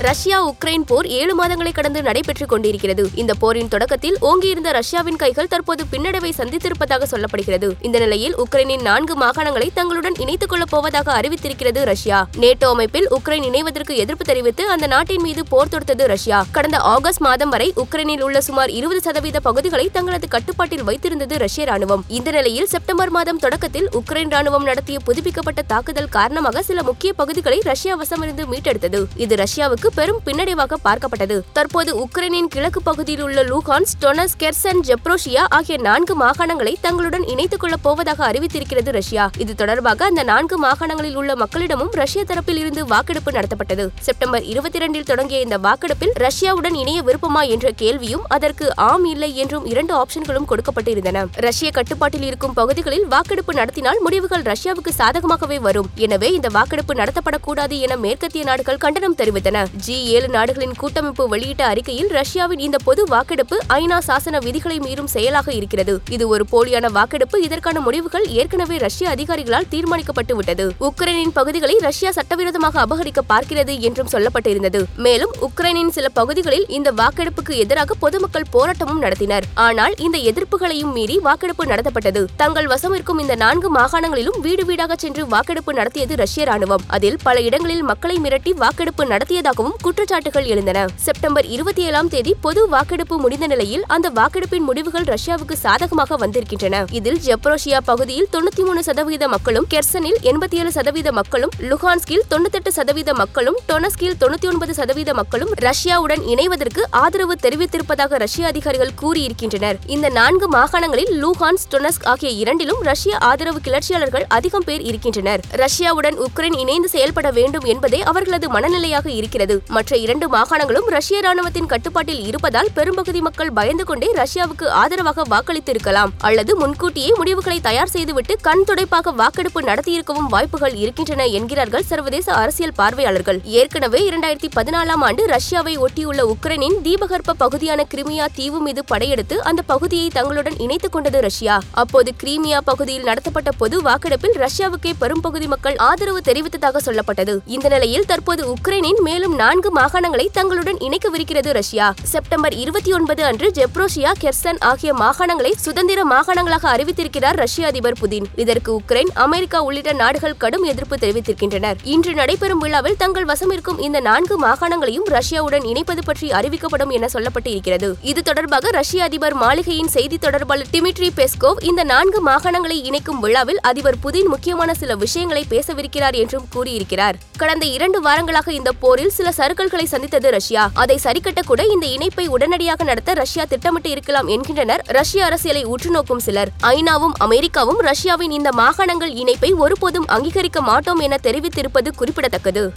Russia Ukraine போர் ஏழு மாதங்களை கடந்து நடைபெற்றுக் கொண்டிருக்கிறது. இந்த போரின் தொடக்கத்தில் ஓங்கியிருந்த ரஷ்யாவின் கைகள் தற்போது பின்னடைவை சந்தித்திருப்பதாக சொல்லப்படுகிறது. இந்த நிலையில் உக்ரைனின் நான்கு மாகாணங்களை தங்களுடன் இணைத்துக் கொள்ளப் போவதாக அறிவித்திருக்கிறது ரஷ்யா. நேட்டோ அமைப்பில் உக்ரைன் இணைவதற்கு எதிர்ப்பு தெரிவித்து அந்த நாட்டின் மீது போர் தொடுத்தது ரஷ்யா. கடந்த ஆகஸ்ட் மாதம் வரை உக்ரைனில் உள்ள சுமார் இருபது சதவீத பகுதிகளை தங்களது கட்டுப்பாட்டில் வைத்திருந்தது ரஷ்ய ராணுவம் இந்த நிலையில் செப்டம்பர் மாதம் தொடக்கத்தில் உக்ரைன் ராணுவம் நடத்திய புதுப்பிக்கப்பட்ட தாக்குதல் காரணமாக சில முக்கிய பகுதிகளை ரஷ்யா வசமிருந்து மீட்டெடுத்தது. இது ரஷ்யாவுக்கு பெரும் பின்னடைவாக பார்க்கப்பட்டது. தற்போது உக்ரைனின் கிழக்கு பகுதியில் உள்ள லூகான்ஸ் டொனஸ் கெர்சன் ஜெப்ரோஷியா ஆகிய நான்கு மாகாணங்களை தங்களுடன் இணைத்துக் கொள்ளப் போவதாக அறிவித்திருக்கிறது ரஷ்யா. இது தொடர்பாக அந்த நான்கு மாகாணங்களில் உள்ள மக்களிடமும் ரஷ்ய தரப்பில் இருந்து வாக்கெடுப்பு நடத்தப்பட்டது. செப்டம்பர் இருபத்தி இரண்டில் தொடங்கிய இந்த வாக்கெடுப்பில் ரஷ்யாவுடன் இணைய விருப்பமா என்ற கேள்வியும் அதற்கு ஆம் இல்லை என்றும் இரண்டு ஆப்ஷன்களும் கொடுக்கப்பட்டிருந்தன. ரஷ்ய கட்டுப்பாட்டில் இருக்கும் பகுதிகளில் வாக்கெடுப்பு நடத்தினால் முடிவுகள் ரஷ்யாவுக்கு சாதகமாகவே வரும். எனவே இந்த வாக்கெடுப்பு நடத்தப்படக்கூடாது என மேற்கத்திய நாடுகள் கண்டனம் தெரிவித்தன. ஜி ஏழு நாடுகளின் கூட்டமைப்பு வெளியிட்ட அறிக்கையில் ரஷ்யாவின் இந்த பொது வாக்கெடுப்பு ஐநா சாசன விதிகளை மீறும் செயலாக இருக்கிறது. இது ஒரு போலியான வாக்கெடுப்பு. இதற்கான முடிவுகள் ஏற்கனவே ரஷ்ய அதிகாரிகளால் தீர்மானிக்கப்பட்டு விட்டது உக்ரைனின் பகுதிகளை ரஷ்யா சட்டவிரோதமாக அபகரிக்க பார்க்கிறது என்றும் சொல்லப்பட்டிருந்தது. மேலும் உக்ரைனின் சில பகுதிகளில் இந்த வாக்கெடுப்புக்கு எதிராக பொதுமக்கள் போராட்டமும் நடத்தினர். ஆனால் இந்த எதிர்ப்புகளையும் மீறி வாக்கெடுப்பு நடத்தப்பட்டது. தங்கள் வசம் இருக்கும் இந்த நான்கு மாகாணங்களிலும் வீடு வீடாக சென்று வாக்கெடுப்பு நடத்தியது ரஷ்ய ராணுவம் அதில் பல இடங்களில் மக்களை மிரட்டி வாக்கெடுப்பு நடத்தியதாகவும் குற்றச்சாட்டுகள் எழுந்தன. செப்டம்பர் இருபத்தி ஏழாம் தேதி பொது வாக்கெடுப்பு முடிந்த நிலையில் அந்த வாக்கெடுப்பின் முடிவுகள் ரஷ்யாவுக்கு சாதகமாக வந்திருக்கின்றன. இதில் ஜெப்ரோஷியா பகுதியில் தொண்ணூத்தி மூணு சதவீத மக்களும் கெர்சனில் எண்பத்தி ஏழு சதவீத மக்களும் லுஹான்ஸ்கில் தொண்ணூத்தெட்டு சதவீத மக்களும் டொனஸ்கில் தொண்ணூத்தி ஒன்பது சதவீத மக்களும் ரஷ்யாவுடன் இணைவதற்கு ஆதரவு தெரிவித்திருப்பதாக ரஷ்ய அதிகாரிகள் கூறியிருக்கின்றனர். இந்த நான்கு மாகாணங்களில் லூஹான்ஸ் டொனஸ்க் ஆகிய இரண்டிலும் ரஷ்ய ஆதரவு கிளர்ச்சியாளர்கள் அதிகம் பேர் இருக்கின்றனர். ரஷ்யாவுடன் உக்ரைன் இணைந்து செயல்பட வேண்டும் என்பதே அவர்களது மனநிலையாக இருக்கிறது. மற்ற இரண்டு மாகாணங்களும் ரஷ்ய ராணுவத்தின் கட்டுப்பாட்டில் இருப்பதால் பெரும்பகுதி மக்கள் பயந்து கொண்டே ரஷ்யாவுக்கு ஆதரவாக வாக்களித்திருக்கலாம். அல்லது முன்கூட்டியே முடிவுகளை தயார் செய்துவிட்டு கண் துடைப்பாக வாக்கெடுப்பு நடத்தியிருக்கவும் வாய்ப்புகள் இருக்கின்றன என்கிறார்கள் சர்வதேச அரசியல் பார்வையாளர்கள். ஏற்கனவே இரண்டாயிரத்தி பதினாலாம் ஆண்டு ரஷ்யாவை ஒட்டியுள்ள உக்ரைனின் தீபகற்ப பகுதியான கிரிமியா தீவு மீது படையெடுத்து அந்த பகுதியை தங்களுடன் இணைத்துக் கொண்டது ரஷ்யா. அப்போது கிரீமியா பகுதியில் நடத்தப்பட்ட பொது வாக்கெடுப்பில் ரஷ்யாவுக்கே பெரும்பகுதி மக்கள் ஆதரவு தெரிவித்ததாக சொல்லப்பட்டது. இந்த நிலையில் தற்போது உக்ரைனின் மேலும் நான்கு மாகாணங்களை தங்களுடன் இணைக்கவிருக்கிறது ரஷ்யா. செப்டம்பர் இருபத்தி ஒன்பது அன்று ஜெப்ரோஷியா கெர்சன் ஆகிய மாகாணங்களை சுதந்திர மாகாணங்களாக அறிவித்திருக்கிறார் ரஷ்ய அதிபர் புதின். இதற்கு உக்ரைன் அமெரிக்கா உள்ளிட்ட நாடுகள் கடும் எதிர்ப்பு தெரிவித்திருக்கின்றனர். இன்று நடைபெறும் விழாவில் தங்கள் வசம் இருக்கும் இந்த நான்கு மாகாணங்களையும் ரஷ்யாவுடன் இணைப்பது பற்றி அறிவிக்கப்படும் என சொல்லப்பட்டு இருக்கிறது இது தொடர்பாக ரஷ்ய அதிபர் மாளிகையின் செய்தி தொடர்பாளர் டிமிட்ரி பெஸ்கோவ் இந்த நான்கு மாகாணங்களை இணைக்கும் விழாவில் அதிபர் புதின் முக்கியமான சில விஷயங்களை பேசவிருக்கிறார் என்றும் கூறியிருக்கிறார். கடந்த இரண்டு வாரங்களாக இந்த போரில் சில சறுக்கல்களை சந்தித்தது ரஷ்யா. அதை சரிக்கட்ட கூட இந்த இணைப்பை உடனடியாக நடத்த ரஷ்யா திட்டமிட்டு இருக்கலாம் என்கின்றனர். ரஷ்ய அரசியலை உற்றுநோக்கும் சிலர். ஐநாவும் அமெரிக்காவும் ரஷ்யாவின் இந்த மாகாணங்கள் இணைப்பை ஒருபோதும் அங்கீகரிக்க மாட்டோம் என தெரிவித்திருப்பது குறிப்பிடத்தக்கது.